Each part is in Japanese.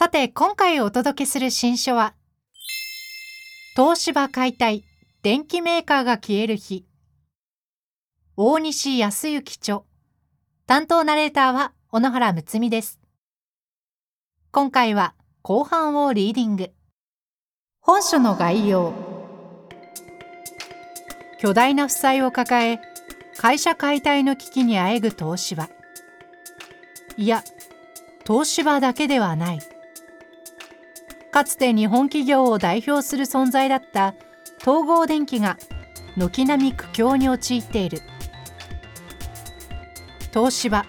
さて今回お届けする新書は東芝解体電気メーカーが消える日。大西康之著。担当ナレーターは小野原睦美です。今回は後半をリーディング。本書の概要。巨大な負債を抱え会社解体の危機にあえぐ東芝。いや東芝だけではない。かつて日本企業を代表する存在だった東郷電機が軒並み苦境に陥っている。東芝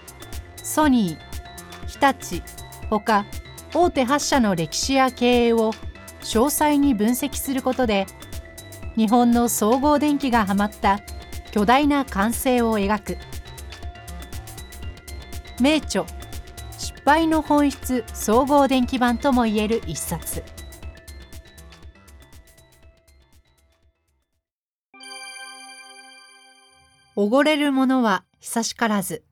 ソニー日立ほか大手8社の歴史や経営を詳細に分析することで日本の総合電機がはまった巨大な完成を描く。名著敗の本質総合電気版ともいえる一冊。おごれるものは久しからず。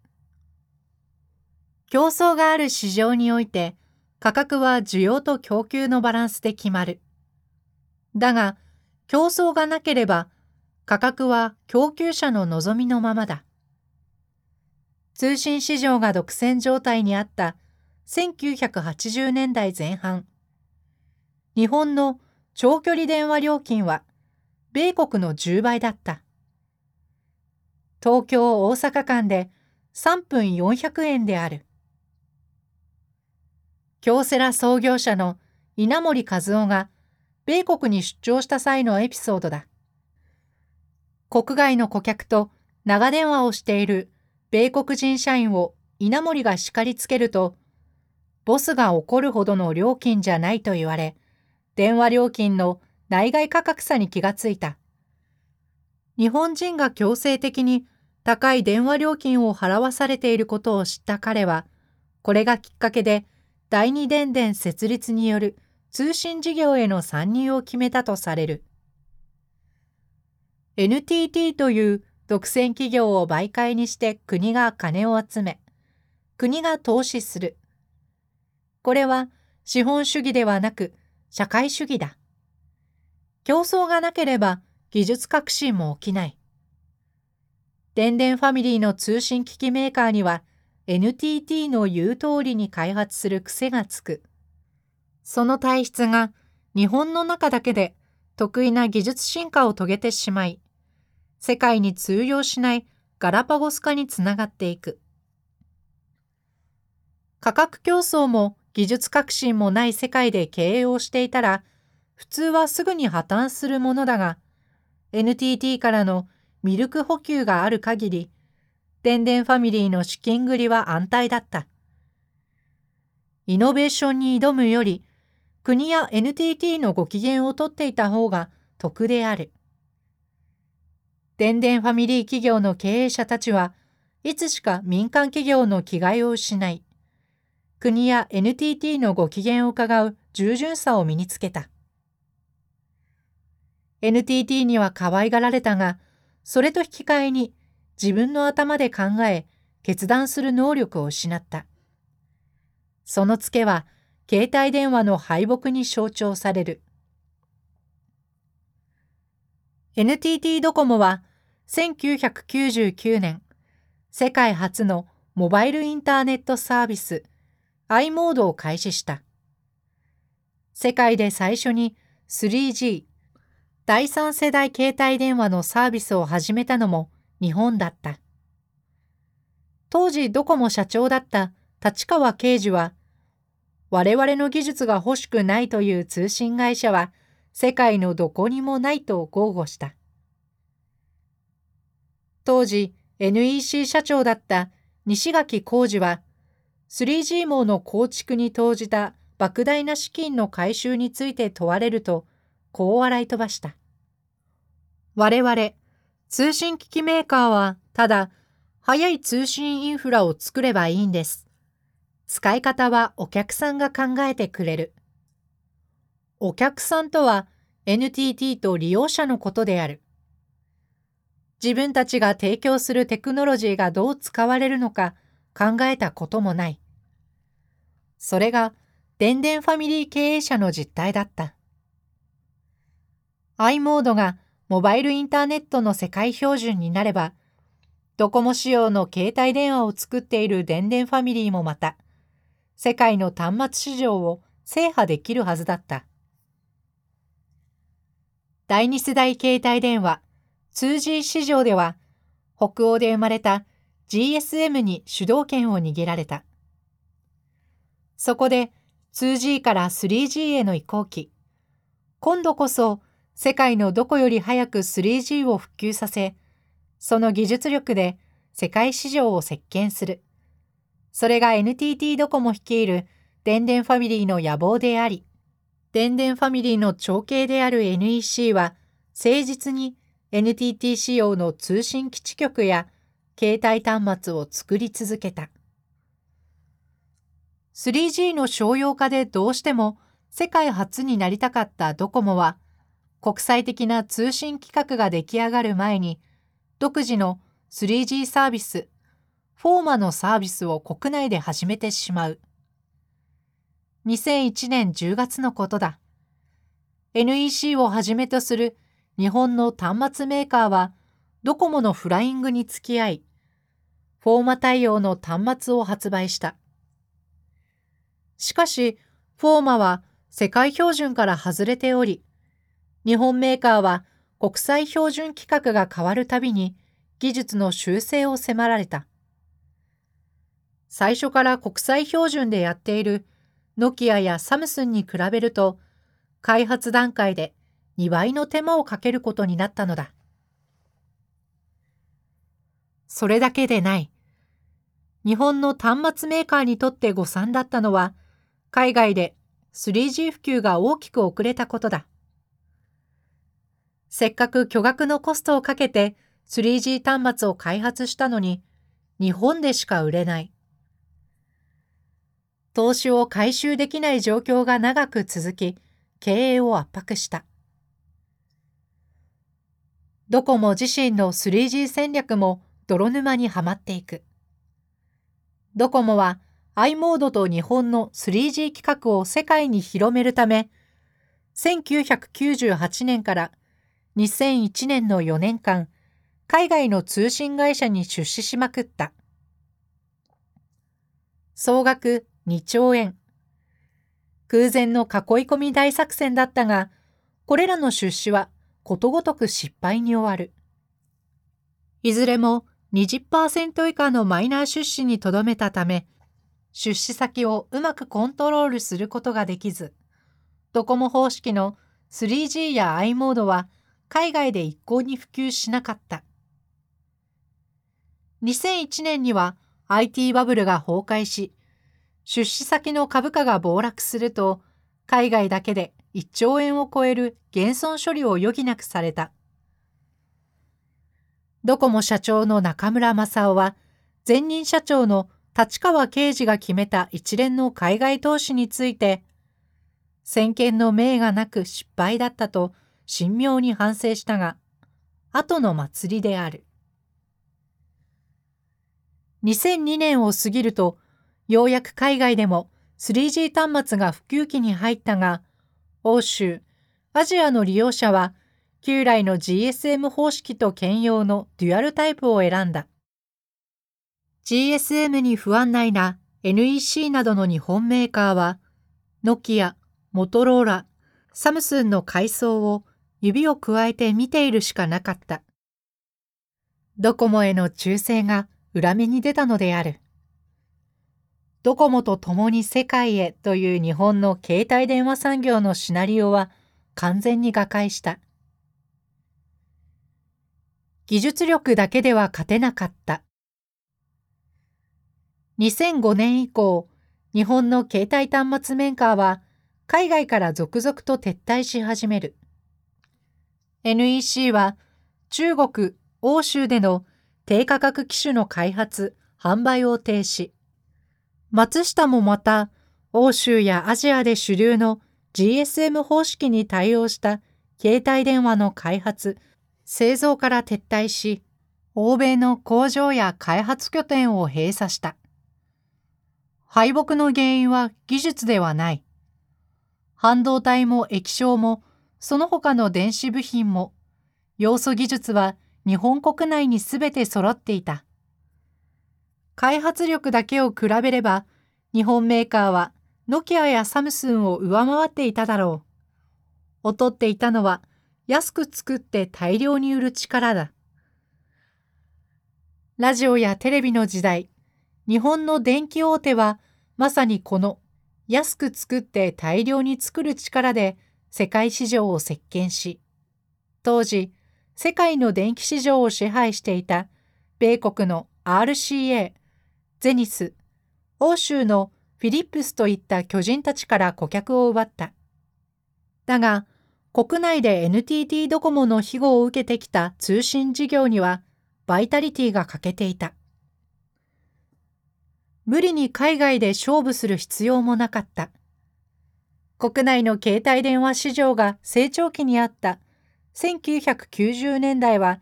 競争がある市場において価格は需要と供給のバランスで決まる。だが競争がなければ価格は供給者の望みのままだ。通信市場が独占状態にあった1980年代前半日本の長距離電話料金は米国の10倍だった。東京大阪間で3分400円である。京セラ創業者の稲森和夫が米国に出張した際のエピソードだ。国外の顧客と長電話をしている米国人社員を稲森が叱りつけるとボスが怒るほどの料金じゃないと言われ電話料金の内外価格差に気がついた日本人が強制的に高い電話料金を払わされていることを知った彼は、これがきっかけで第二電電設立による通信事業への参入を決めたとされる。NTT という独占企業を媒介にして国が金を集め、国が投資する。これは資本主義ではなく社会主義だ。競争がなければ技術革新も起きない。電電ファミリーの通信機器メーカーには NTT の言う通りに開発する癖がつく。その体質が日本の中だけで得意な技術進化を遂げてしまい、世界に通用しないガラパゴス化につながっていく。価格競争も技術革新もない世界で経営をしていたら、普通はすぐに破綻するものだが、NTT からのミルク補給がある限り、電電ファミリーの資金繰りは安泰だった。イノベーションに挑むより、国や NTT のご機嫌をとっていた方が得である。電電ファミリー企業の経営者たちはいつしか民間企業の気概を失い、国や NTT のご機嫌を伺う従順さを身につけた。NTT には可愛がられたが、それと引き換えに自分の頭で考え、決断する能力を失った。そのツケは、携帯電話の敗北に象徴される。NTT ドコモは、1999年、世界初のモバイルインターネットサービス、i モードを開始した。世界で最初に 3G、第三世代携帯電話のサービスを始めたのも日本だった。当時ドコモ社長だった立川啓治は、我々の技術が欲しくないという通信会社は世界のどこにもないと豪語した。当時 NEC 社長だった西垣浩二は 3G 網の構築に投じた莫大な資金の回収について問われると、こう笑い飛ばした。我々、通信機器メーカーは、ただ、速い通信インフラを作ればいいんです。使い方はお客さんが考えてくれる。お客さんとは NTT と利用者のことである。自分たちが提供するテクノロジーがどう使われるのか考えたこともない。それが、電電ファミリー経営者の実態だった。i モードがモバイルインターネットの世界標準になれば、ドコモ仕様の携帯電話を作っている電電ファミリーもまた、世界の端末市場を制覇できるはずだった。第二世代携帯電話 2G 市場では、北欧で生まれた GSM に主導権を握られた。そこで 2G から 3G への移行期、今度こそ世界のどこより早く 3G を普及させ、その技術力で世界市場を席巻する。それが NTT ドコモ率いる電電ファミリーの野望であり、電電ファミリーの長兄である NEC は誠実に NTT 仕様の通信基地局や携帯端末を作り続けた。3G の商用化でどうしても世界初になりたかったドコモは、国際的な通信規格が出来上がる前に、独自の 3G サービス、フォーマのサービスを国内で始めてしまう。2001年10月のことだ。NEC をはじめとする日本の端末メーカーはドコモのフライングに付き合い、フォーマ対応の端末を発売した。しかし、フォーマは世界標準から外れており、日本メーカーは国際標準規格が変わるたびに技術の修正を迫られた。最初から国際標準でやっているノキアやサムスンに比べると、開発段階で2倍の手間をかけることになったのだ。それだけでない。日本の端末メーカーにとって誤算だったのは、海外で 3G 普及が大きく遅れたことだ。せっかく巨額のコストをかけて 3G 端末を開発したのに、日本でしか売れない。投資を回収できない状況が長く続き、経営を圧迫した。ドコモ自身の 3G 戦略も泥沼にはまっていく。ドコモは i モードと日本の 3G 規格を世界に広めるため、1998年から2001年の4年間、海外の通信会社に出資しまくった。総額2兆円。空前の囲い込み大作戦だったが、これらの出資はことごとく失敗に終わる。いずれも20%以下のマイナー出資にとどめたため、出資先をうまくコントロールすることができず、ドコモ方式の 3G や i モードは海外で一向に普及しなかった。2001年には IT バブルが崩壊し、出資先の株価が暴落すると、海外だけで1兆円を超える減損処理を余儀なくされた。ドコモ社長の中村正夫は、前任社長の立川啓二が決めた一連の海外投資について、先見の明がなく失敗だったと神妙に反省したが、後の祭りである。2002年を過ぎると、ようやく海外でも 3G 端末が普及期に入ったが、欧州、アジアの利用者は旧来の GSM 方式と兼用のデュアルタイプを選んだ。GSM に不安内な NEC などの日本メーカーは、ノキア、モトローラ、サムスンの階層を指を加えて見ているしかなかった。ドコモへの忠誠が裏目に出たのである。ドコモと共に世界へという日本の携帯電話産業のシナリオは完全に瓦解した。技術力だけでは勝てなかった。2005年以降、日本の携帯端末メーカーは海外から続々と撤退し始める。NEC は中国、欧州での低価格機種の開発、販売を停止。松下もまた欧州やアジアで主流の GSM 方式に対応した携帯電話の開発、製造から撤退し、欧米の工場や開発拠点を閉鎖した。敗北の原因は技術ではない。半導体も液晶も、その他の電子部品も、要素技術は日本国内にすべて揃っていた。開発力だけを比べれば、日本メーカーはノキアやサムスンを上回っていただろう。劣っていたのは、安く作って大量に売る力だ。ラジオやテレビの時代、日本の電気大手はまさにこの安く作って大量に作る力で世界市場を席巻し、当時世界の電気市場を支配していた米国の RCA、ゼニス、欧州のフィリップスといった巨人たちから顧客を奪った。だが、国内で NTT ドコモの庇護を受けてきた通信事業にはバイタリティが欠けていた。無理に海外で勝負する必要もなかった。国内の携帯電話市場が成長期にあった1990年代は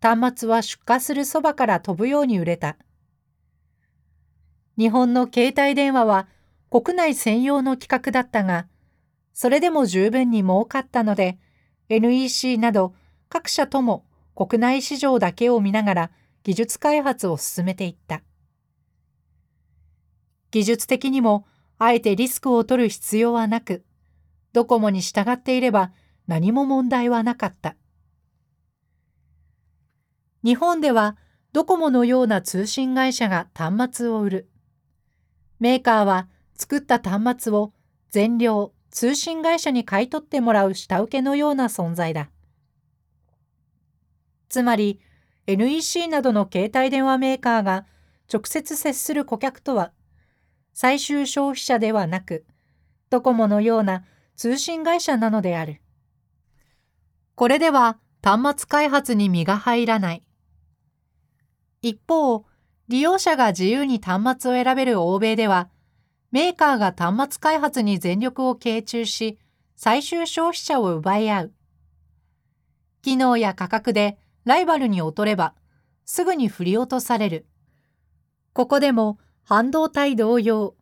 端末は出荷するそばから飛ぶように売れた。日本の携帯電話は国内専用の規格だったが、それでも十分に儲かったので、NEC など各社とも国内市場だけを見ながら技術開発を進めていった。技術的にもあえてリスクを取る必要はなく、ドコモに従っていれば何も問題はなかった。日本ではドコモのような通信会社が端末を売る。メーカーは作った端末を全量通信会社に買い取ってもらう下請けのような存在だ。つまり NEC などの携帯電話メーカーが直接接する顧客とは、最終消費者ではなく、ドコモのような通信会社なのである。これでは端末開発に身が入らない。一方、利用者が自由に端末を選べる欧米では、メーカーが端末開発に全力を傾注し、最終消費者を奪い合う。機能や価格でライバルに劣れば、すぐに振り落とされる。ここでも半導体同様、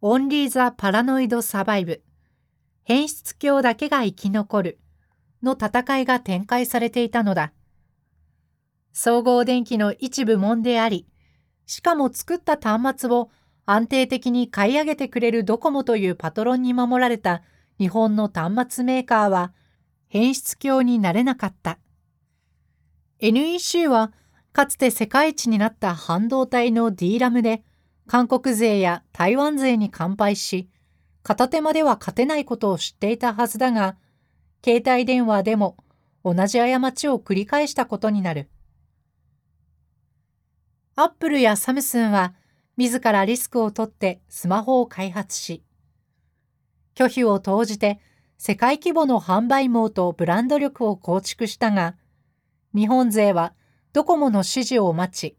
オンリーザ・パラノイド・サバイブ、変質鏡だけが生き残る、の戦いが展開されていたのだ。総合電機の一部門であり、しかも作った端末を安定的に買い上げてくれるドコモというパトロンに守られた日本の端末メーカーは変質鏡になれなかった。NEC はかつて世界一になった半導体の DRAM で韓国勢や台湾勢に完敗し、片手間では勝てないことを知っていたはずだが、携帯電話でも同じ過ちを繰り返したことになる。アップルやサムスンは自らリスクを取ってスマホを開発し、拒否を投じて世界規模の販売網とブランド力を構築したが、日本勢はドコモの指示を待ち、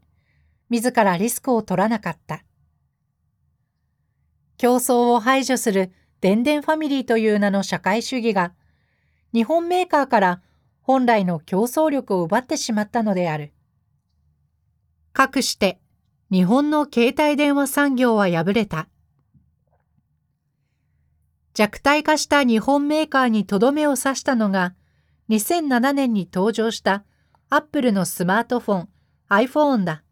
自らリスクを取らなかった。競争を排除する電電ファミリーという名の社会主義が、日本メーカーから本来の競争力を奪ってしまったのである。かくして、日本の携帯電話産業は敗れた。弱体化した日本メーカーにとどめを刺したのが、2007年に登場したアップルのスマートフォン iPhone だ。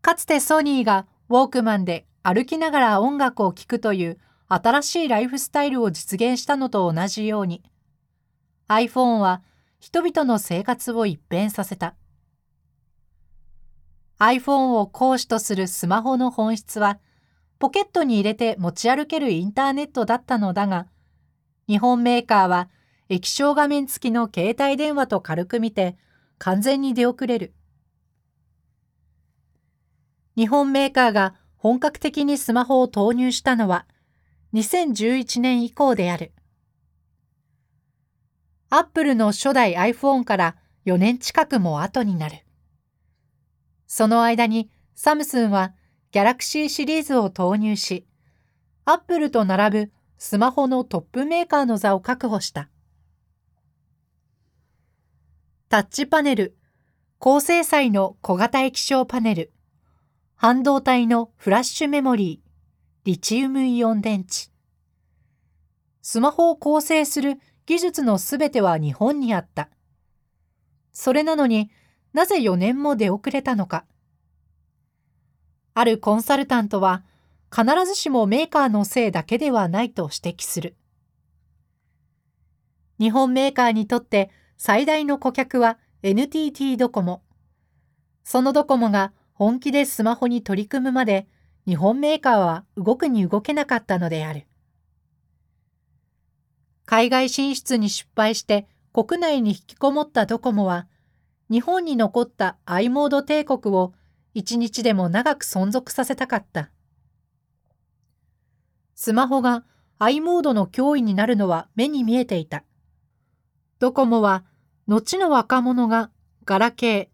かつてソニーがウォークマンで歩きながら音楽を聴くという新しいライフスタイルを実現したのと同じように iPhone は人々の生活を一変させた。iPhone を講師とするスマホの本質はポケットに入れて持ち歩けるインターネットだったのだが日本メーカーは液晶画面付きの携帯電話と軽く見て完全に出遅れる。日本メーカーが本格的にスマホを投入したのは2011年以降である。アップルの初代 iPhone から4年近くも後になる。その間にサムスンは Galaxy シリーズを投入し、アップルと並ぶスマホのトップメーカーの座を確保した。タッチパネル、高精細の小型液晶パネル、半導体のフラッシュメモリー、リチウムイオン電池。スマホを構成する技術のすべては日本にあった。それなのになぜ4年も出遅れたのか。あるコンサルタントは必ずしもメーカーのせいだけではないと指摘する。日本メーカーにとって最大の顧客は NTT ドコモ。そのドコモが本気でスマホに取り組むまで日本メーカーは動くに動けなかったのである。海外進出に失敗して国内に引きこもったドコモは日本に残った i モード帝国を一日でも長く存続させたかった。スマホが i モードの脅威になるのは目に見えていた。ドコモは後の若者がガラケー、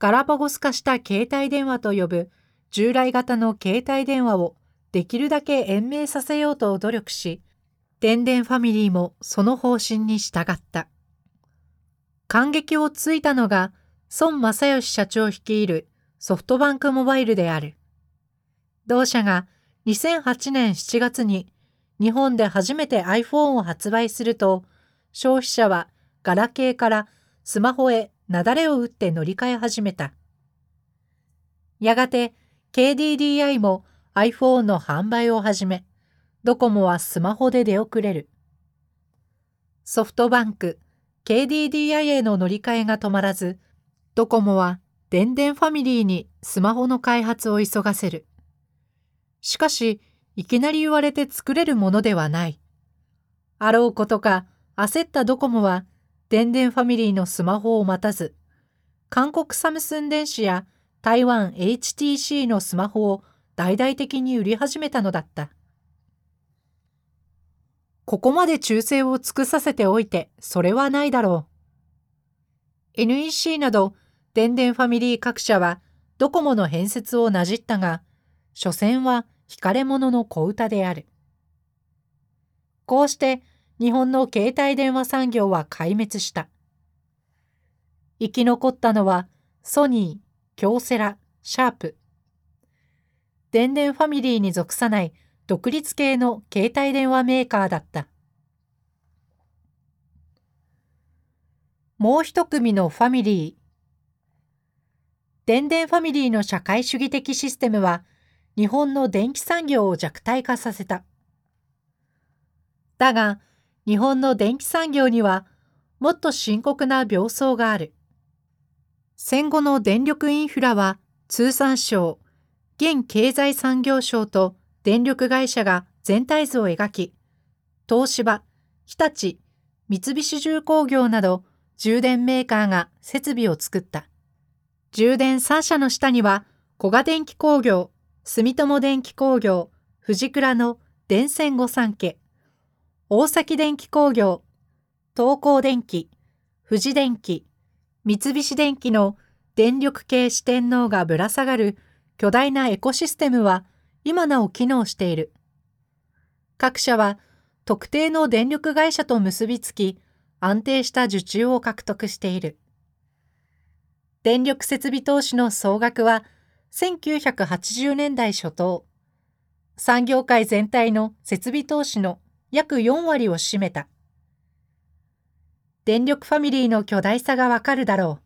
ガラパゴス化した携帯電話と呼ぶ従来型の携帯電話をできるだけ延命させようと努力し、電電ファミリーもその方針に従った。感激をついたのが孫正義社長率いるソフトバンクモバイルである。同社が2008年7月に日本で初めて iPhone を発売すると、消費者はガラケーからスマホへ雪崩を打って乗り換え始めた。やがて KDDI も iPhone の販売を始め、ドコモはスマホで出遅れる。ソフトバンク、KDDI への乗り換えが止まらず、ドコモは電電ファミリーにスマホの開発を急がせる。しかし、いきなり言われて作れるものではない。あろうことか、焦ったドコモは電電ファミリーのスマホを待たず、韓国サムスン電子や台湾 HTC のスマホを大々的に売り始めたのだった。ここまで忠誠を尽くさせておいて、それはないだろう。NEC など、電電ファミリー各社は、ドコモの変節をなじったが、所詮は惹かれ者の小歌である。こうして、日本の携帯電話産業は壊滅した。生き残ったのはソニー、京セラ、シャープ。電電ファミリーに属さない独立系の携帯電話メーカーだった。もう一組のファミリー。電電ファミリーの社会主義的システムは日本の電気産業を弱体化させた。だが、日本の電気産業にはもっと深刻な病巣がある。戦後の電力インフラは通産省、現経済産業省と電力会社が全体図を描き、東芝、日立、三菱重工業など充電メーカーが設備を作った。充電3社の下には、小賀電気工業、住友電気工業、藤倉の電線御三家、大崎電気工業、東光電機、富士電機、三菱電機の電力系四天王がぶら下がる巨大なエコシステムは今なお機能している。各社は特定の電力会社と結びつき、安定した受注を獲得している。電力設備投資の総額は1980年代初頭、産業界全体の設備投資の約4割を占めた。電力ファミリーの巨大さがわかるだろう。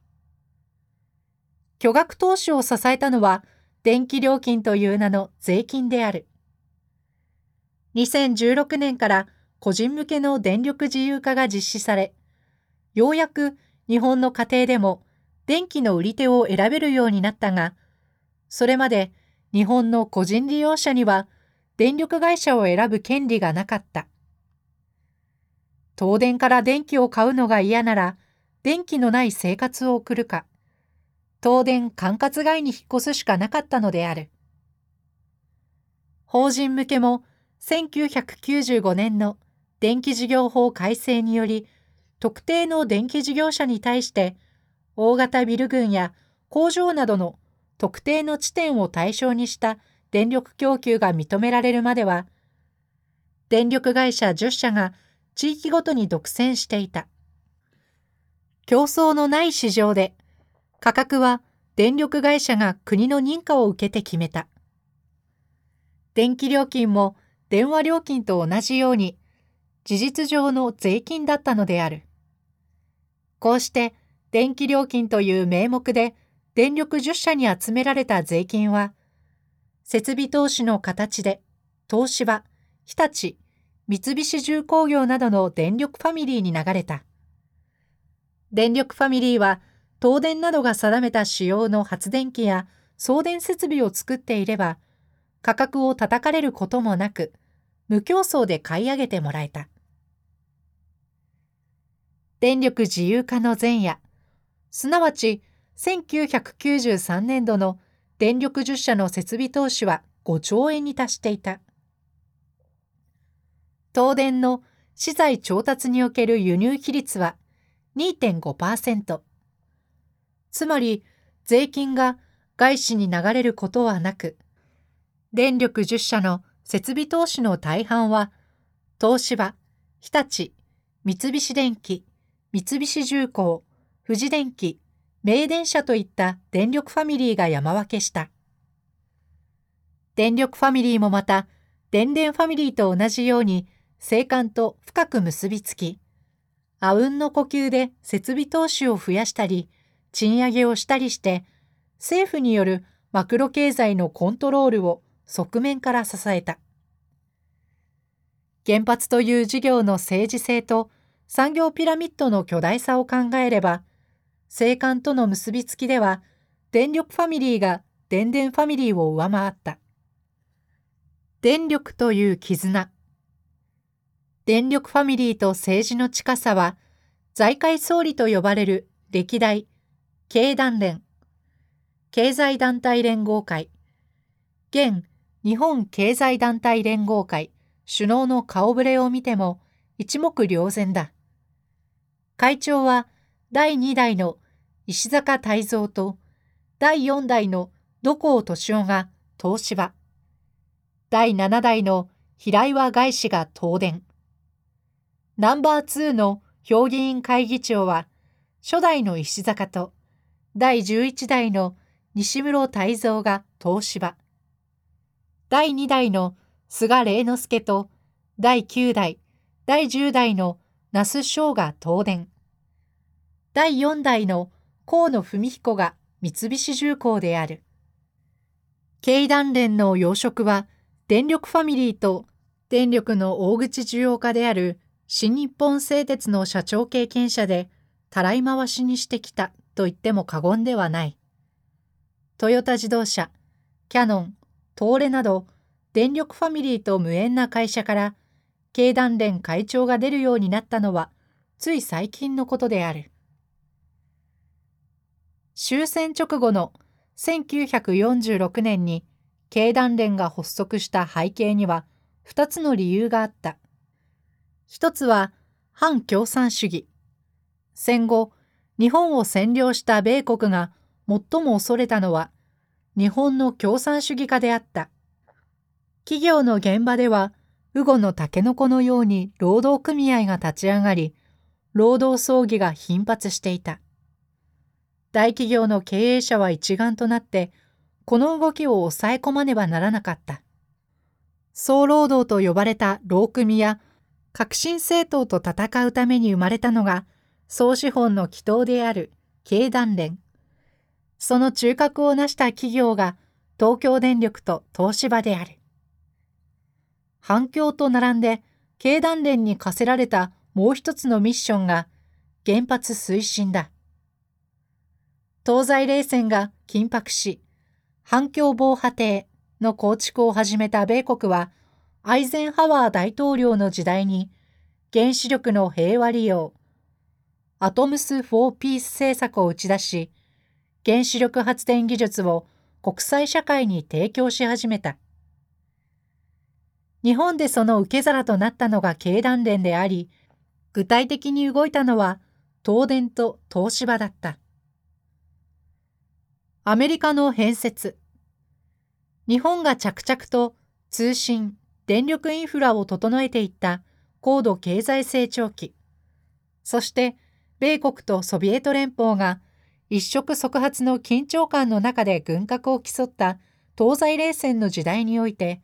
巨額投資を支えたのは、電気料金という名の税金である。2016年から個人向けの電力自由化が実施され、ようやく日本の家庭でも電気の売り手を選べるようになったが、それまで日本の個人利用者には電力会社を選ぶ権利がなかった。東電から電気を買うのが嫌なら、電気のない生活を送るか、東電管轄外に引っ越すしかなかったのである。法人向けも1995年の電気事業法改正により特定の電気事業者に対して大型ビル群や工場などの特定の地点を対象にした電力供給が認められるまでは電力会社10社が地域ごとに独占していた競争のない市場で価格は電力会社が国の認可を受けて決めた電気料金も電話料金と同じように事実上の税金だったのである。こうして電気料金という名目で電力10社に集められた税金は、設備投資の形で東芝、日立、三菱重工業などの電力ファミリーに流れた。電力ファミリーは東電などが定めた仕様の発電機や送電設備を作っていれば、価格を叩かれることもなく、無競争で買い上げてもらえた。電力自由化の前夜、すなわち1993年度の電力10社の設備投資は5兆円に達していた。東電の資材調達における輸入比率は2.5%。つまり、税金が外資に流れることはなく、電力10社の設備投資の大半は、東芝、日立、三菱電機、三菱重工、富士電機、名電車といった電力ファミリーが山分けした。電力ファミリーもまた、電電ファミリーと同じように、生還と深く結びつき、あうんの呼吸で設備投資を増やしたり、賃上げをしたりして、政府によるマクロ経済のコントロールを側面から支えた。原発という事業の政治性と産業ピラミッドの巨大さを考えれば、生還との結びつきでは、電力ファミリーが電電ファミリーを上回った。電力という絆。電力ファミリーと政治の近さは、財界総理と呼ばれる歴代、経団連、経済団体連合会、現日本経済団体連合会。首脳の顔ぶれを見ても一目瞭然だ。会長は第2代の石坂泰造と第4代の土光敏夫が東芝、第7代の平岩外資が東電、ナンバー2の評議員会議長は初代の石坂と第11代の西室泰造が東芝、第2代の菅礼之助と第9代、第10代の那須翔が東電、第4代の河野文彦が三菱重工である。経団連の養殖は電力ファミリーと電力の大口需要家である新日本製鉄の社長経験者でたらい回しにしてきた。と言っても過言ではない。トヨタ自動車、キャノン、東レなど電力ファミリーと無縁な会社から経団連会長が出るようになったのはつい最近のことである。終戦直後の1946年に経団連が発足した背景には2つの理由があった。一つは反共産主義。戦後、日本を占領した米国が最も恐れたのは日本の共産主義化であった。企業の現場では、ウゴのタケノコのように労働組合が立ち上がり、労働争議が頻発していた。大企業の経営者は一丸となって、この動きを抑え込まねばならなかった。総労働と呼ばれた労組や革新政党と戦うために生まれたのが、総資本の祈祷である経団連。その中核を成した企業が東京電力と東芝である。反響と並んで経団連に課せられたもう一つのミッションが原発推進だ。東西冷戦が緊迫し、反響防波堤の構築を始めた米国は、アイゼンハワー大統領の時代に原子力の平和利用、アトムス・フォー・ピース政策を打ち出し、原子力発電技術を国際社会に提供し始めた。日本でその受け皿となったのが経団連であり、具体的に動いたのは東電と東芝だった。アメリカの変節。日本が着々と通信、電力インフラを整えていった高度経済成長期。そして、米国とソビエト連邦が一触即発の緊張感の中で軍拡を競った東西冷戦の時代において、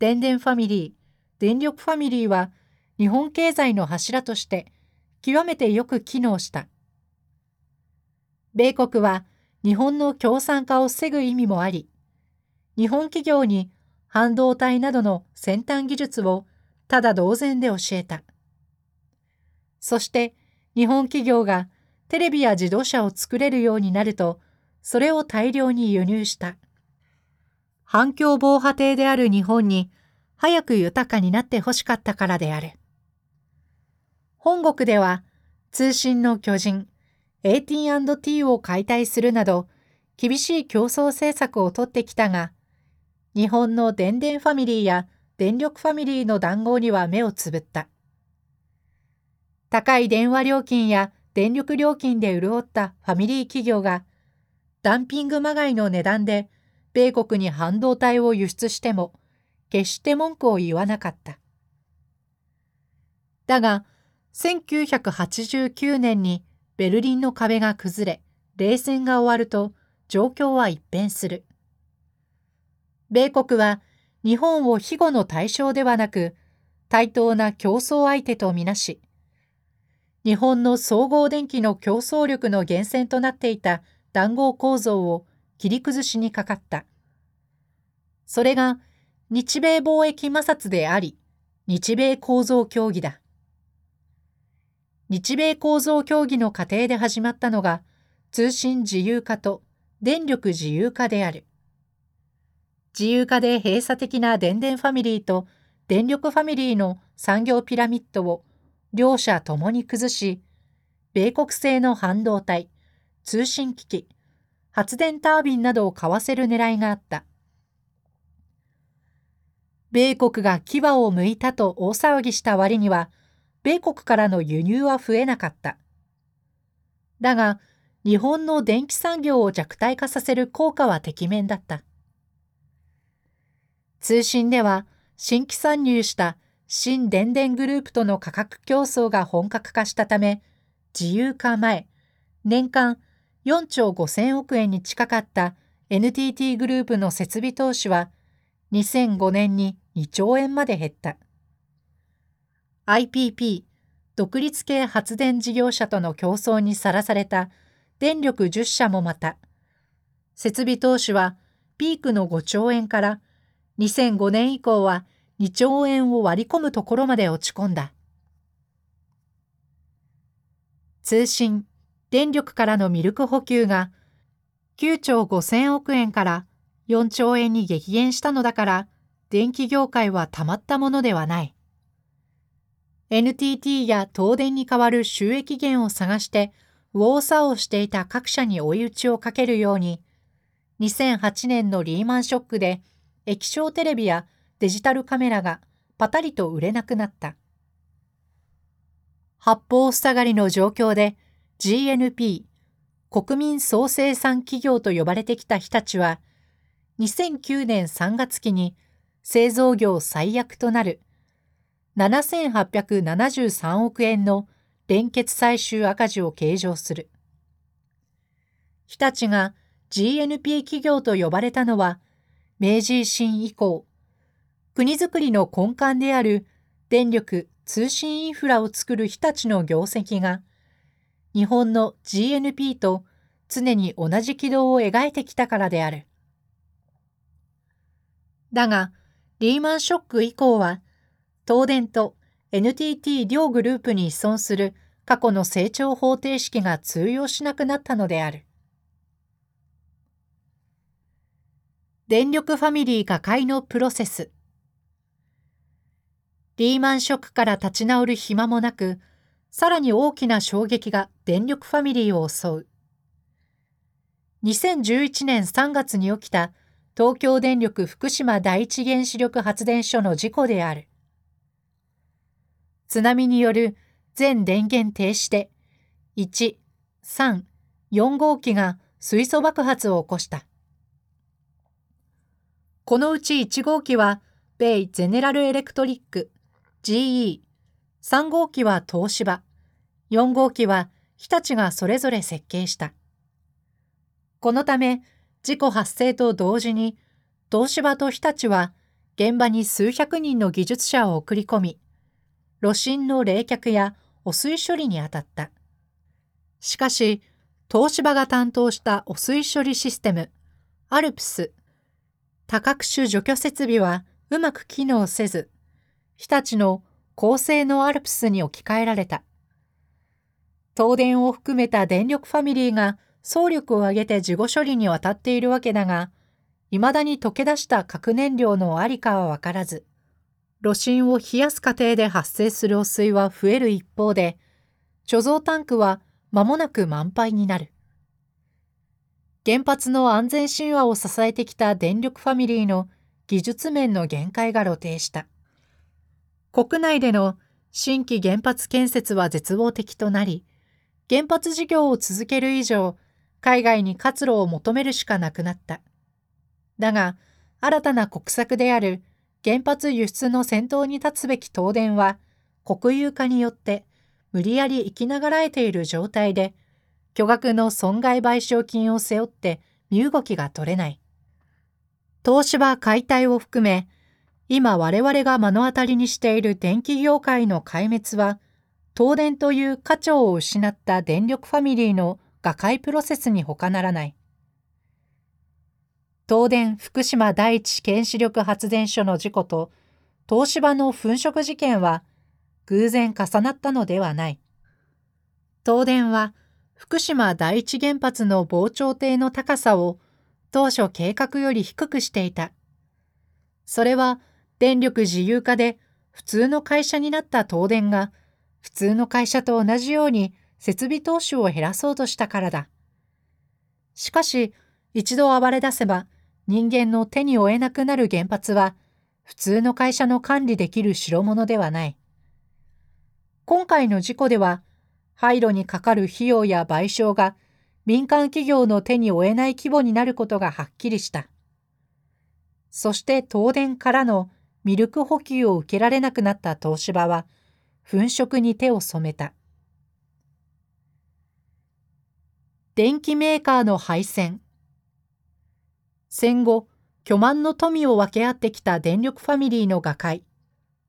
電電ファミリー、電力ファミリーは日本経済の柱として極めてよく機能した。米国は日本の共産化を防ぐ意味もあり、日本企業に半導体などの先端技術をただ同然で教えた。そして日本企業がテレビや自動車を作れるようになると、それを大量に輸入した。反響防波堤である日本に早く豊かになってほしかったからである。本国では通信の巨人 AT&T を解体するなど厳しい競争政策をとってきたが、日本の電電ファミリーや電力ファミリーの談合には目をつぶった。高い電話料金や電力料金で潤ったファミリー企業が、ダンピングまがいの値段で米国に半導体を輸出しても、決して文句を言わなかった。だが、1989年にベルリンの壁が崩れ、冷戦が終わると状況は一変する。米国は日本を庇護の対象ではなく、対等な競争相手とみなし、日本の総合電機の競争力の源泉となっていた談合構造を切り崩しにかかった。それが日米貿易摩擦であり、日米構造協議だ。日米構造協議の過程で始まったのが通信自由化と電力自由化である。自由化で閉鎖的な電電ファミリーと電力ファミリーの産業ピラミッドを両者ともに崩し、米国製の半導体、通信機器、発電タービンなどを買わせる狙いがあった。米国が牙を剥いたと大騒ぎした割には、米国からの輸入は増えなかった。だが、日本の電気産業を弱体化させる効果はてきめんだった。通信では、新規参入した新電電グループとの価格競争が本格化したため、自由化前、年間4兆5000億円に近かった NTT グループの設備投資は、2005年に2兆円まで減った。IPP、独立系発電事業者との競争にさらされた電力10社もまた、設備投資はピークの5兆円から2005年以降は2兆円を割り込むところまで落ち込んだ。通信、電力からのミルク補給が9兆5000億円から4兆円に激減したのだから、電気業界はたまったものではない。NTT や東電に代わる収益源を探して右往左往していた各社に追い打ちをかけるように、2008年のリーマンショックで液晶テレビやデジタルカメラがパタリと売れなくなった。八方塞がりの状況で GNP 国民総生産企業と呼ばれてきた日立は2009年3月期に製造業最悪となる7873億円の連結最終赤字を計上する。日立が GNP 企業と呼ばれたのは明治維新以降国づくりの根幹である電力・通信インフラを作る日立の業績が、日本の GNP と常に同じ軌道を描いてきたからである。だが、リーマンショック以降は、東電と NTT 両グループに依存する過去の成長方程式が通用しなくなったのである。電力ファミリー瓦解のプロセス。リーマンショックから立ち直る暇もなく、さらに大きな衝撃が電力ファミリーを襲う。2011年3月に起きた東京電力福島第一原子力発電所の事故である。津波による全電源停止で、1、3、4号機が水素爆発を起こした。このうち1号機は、米ゼネラルエレクトリック、GE、3号機は東芝、4号機は日立がそれぞれ設計した。このため、事故発生と同時に、東芝と日立は現場に数百人の技術者を送り込み、炉心の冷却や汚水処理に当たった。しかし、東芝が担当した汚水処理システム、アルプス、多角種除去設備はうまく機能せず、日立の高性能アルプスに置き換えられた。東電を含めた電力ファミリーが総力を挙げて事後処理に当たっているわけだが、未だに溶け出した核燃料のありかはわからず、炉心を冷やす過程で発生する汚水は増える一方で、貯蔵タンクは間もなく満杯になる。原発の安全神話を支えてきた電力ファミリーの技術面の限界が露呈した。国内での新規原発建設は絶望的となり、原発事業を続ける以上、海外に活路を求めるしかなくなった。だが、新たな国策である原発輸出の先頭に立つべき東電は、国有化によって無理やり生きながらえている状態で、巨額の損害賠償金を背負って身動きが取れない。東芝解体を含め、今我々が目の当たりにしている電気業界の壊滅は、東電という家長を失った電力ファミリーの瓦解プロセスに他ならない。東電福島第一原子力発電所の事故と東芝の粉飾事件は偶然重なったのではない。東電は福島第一原発の防潮堤の高さを当初計画より低くしていた。それは電力自由化で普通の会社になった東電が普通の会社と同じように設備投資を減らそうとしたからだ。しかし、一度暴れ出せば人間の手に負えなくなる原発は普通の会社の管理できる代物ではない。今回の事故では、廃炉にかかる費用や賠償が民間企業の手に負えない規模になることがはっきりした。そして東電からのミルク補給を受けられなくなった東芝は、粉飾に手を染めた。電機メーカーの敗戦。戦後、巨万の富を分け合ってきた電力ファミリーの瓦解。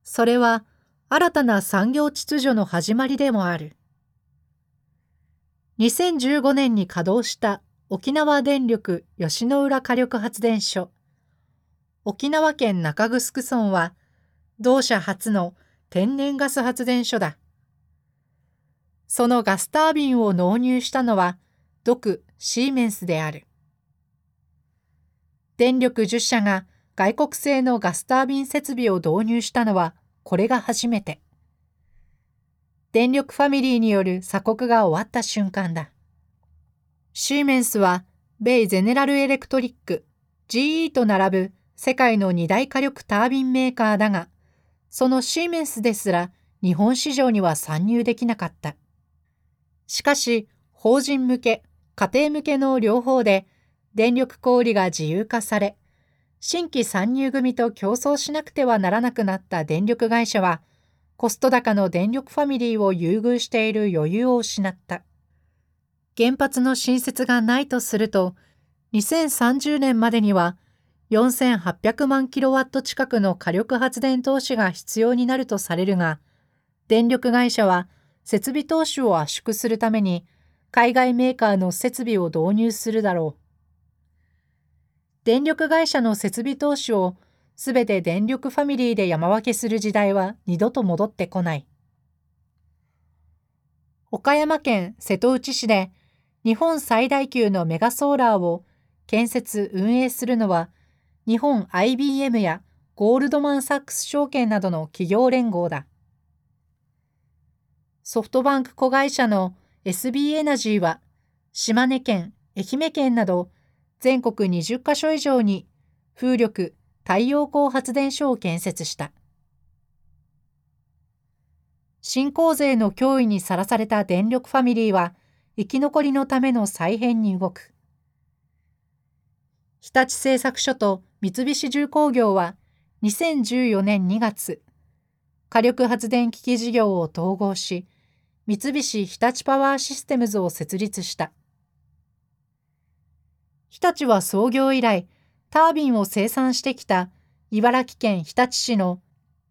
それは、新たな産業秩序の始まりでもある。2015年に稼働した沖縄電力吉野浦火力発電所。沖縄県中城村は、同社初の天然ガス発電所だ。そのガスタービンを納入したのは、独シーメンスである。電力10社が外国製のガスタービン設備を導入したのは、これが初めて。電力ファミリーによる鎖国が終わった瞬間だ。シーメンスは、米ゼネラルエレクトリック、GE と並ぶ世界の二大火力タービンメーカーだが、そのシーメンスですら日本市場には参入できなかった。しかし、法人向け、家庭向けの両方で電力小売が自由化され、新規参入組と競争しなくてはならなくなった電力会社は、コスト高の電力ファミリーを優遇している余裕を失った。原発の新設がないとすると、2030年までには4800万キロワット近くの火力発電投資が必要になるとされるが、電力会社は設備投資を圧縮するために海外メーカーの設備を導入するだろう。電力会社の設備投資をすべて電力ファミリーで山分けする時代は二度と戻ってこない。岡山県瀬戸内市で日本最大級のメガソーラーを建設運営するのは日本 IBM やゴールドマン・サックス証券などの企業連合だ。ソフトバンク子会社の SB エナジーは、島根県、愛媛県など全国20カ所以上に風力、太陽光発電所を建設した。新興税の脅威にさらされた電力ファミリーは、生き残りのための再編に動く。日立製作所と三菱重工業は、2014年2月、火力発電機器事業を統合し、三菱日立パワーシステムズを設立した。日立は創業以来、タービンを生産してきた茨城県日立市の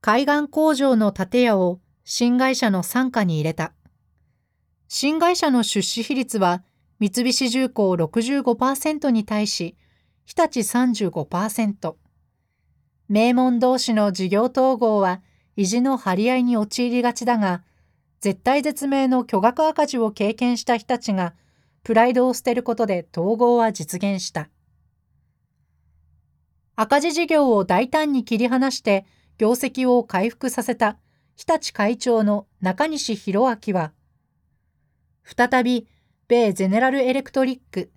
海岸工場の建屋を新会社の傘下に入れた。新会社の出資比率は三菱重工65%に対し、日立35%。名門同士の事業統合は意地の張り合いに陥りがちだが、絶対絶命の巨額赤字を経験した日立が、プライドを捨てることで統合は実現した。赤字事業を大胆に切り離して業績を回復させた日立会長の中西博明は、再び米ゼネラルエレクトリック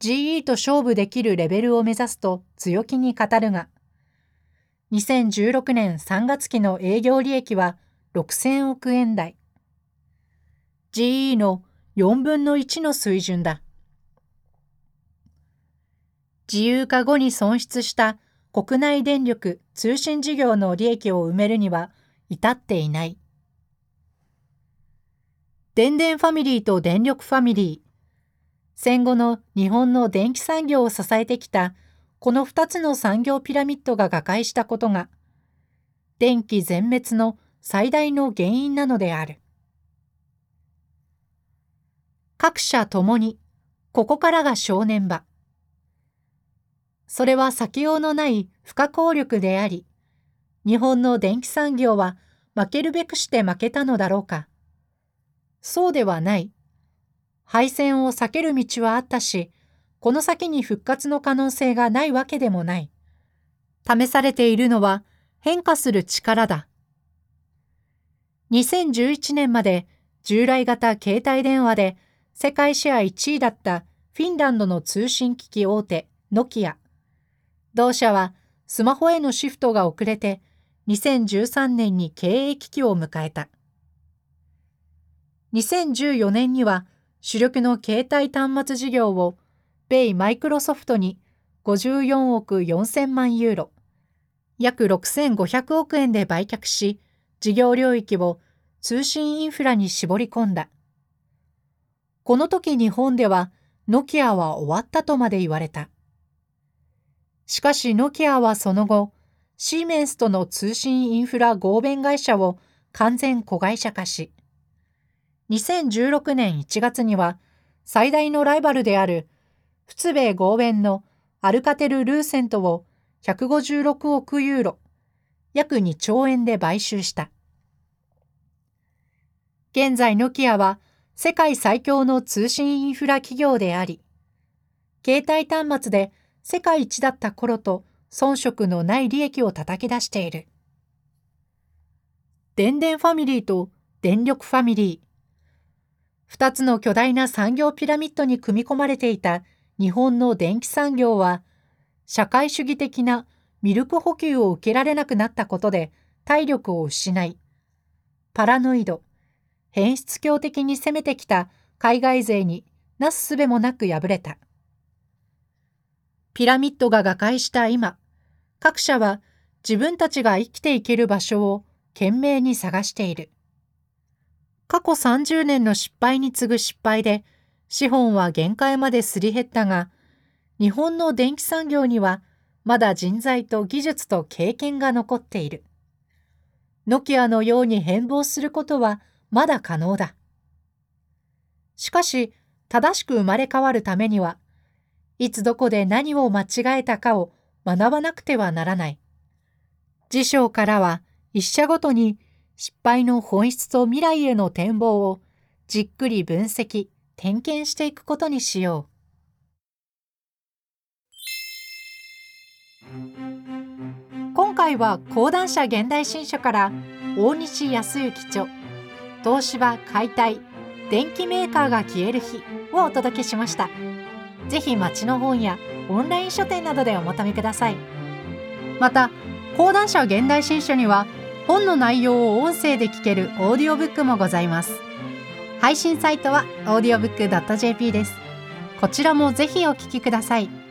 GE と勝負できるレベルを目指すと強気に語るが、2016年3月期の営業利益は6000億円台。GE の4分の1の水準だ。自由化後に損失した国内電力通信事業の利益を埋めるには至っていない。電電ファミリーと電力ファミリー。戦後の日本の電気産業を支えてきたこの2つの産業ピラミッドが瓦解したことが、電気全滅の最大の原因なのである。各社ともに、ここからが正念場。それは先用のない不可抗力であり、日本の電気産業は負けるべくして負けたのだろうか。そうではない。敗戦を避ける道はあったし、この先に復活の可能性がないわけでもない。試されているのは変化する力だ。2011年まで従来型携帯電話で世界シェア1位だったフィンランドの通信機器大手ノキア。同社はスマホへのシフトが遅れて2013年に経営危機を迎えた。2014年には主力の携帯端末事業を米マイクロソフトに54億4000万ユーロ、約6500億円で売却し、事業領域を通信インフラに絞り込んだ。この時日本ではノキアは終わったとまで言われた。しかしノキアはその後、シーメンスとの通信インフラ合弁会社を完全子会社化し、2016年1月には最大のライバルである仏米合弁のアルカテル・ルーセントを156億ユーロ、約2兆円で買収した。現在ノキアは世界最強の通信インフラ企業であり、携帯端末で世界一だった頃と遜色のない利益を叩き出している。電電ファミリーと電力ファミリー。二つの巨大な産業ピラミッドに組み込まれていた日本の電気産業は、社会主義的なミルク補給を受けられなくなったことで体力を失い、パラノイド、変質狂的に攻めてきた海外勢になすすべもなく敗れた。ピラミッドが瓦解した今、各社は自分たちが生きていける場所を懸命に探している。過去30年の失敗に次ぐ失敗で、資本は限界まですり減ったが、日本の電気産業にはまだ人材と技術と経験が残っている。ノキアのように変貌することはまだ可能だ。しかし、正しく生まれ変わるためには、いつどこで何を間違えたかを学ばなくてはならない。辞書からは一社ごとに失敗の本質と未来への展望をじっくり分析、点検していくことにしよう。今回は講談社現代新書から大西康之著東芝解体電気メーカーが消える日をお届けしました。ぜひ町の本やオンライン書店などでお求めください。また講談社現代新書には本の内容を音声で聞けるオーディオブックもございます。配信サイトは audiobook.jp です。こちらもぜひお聞きください。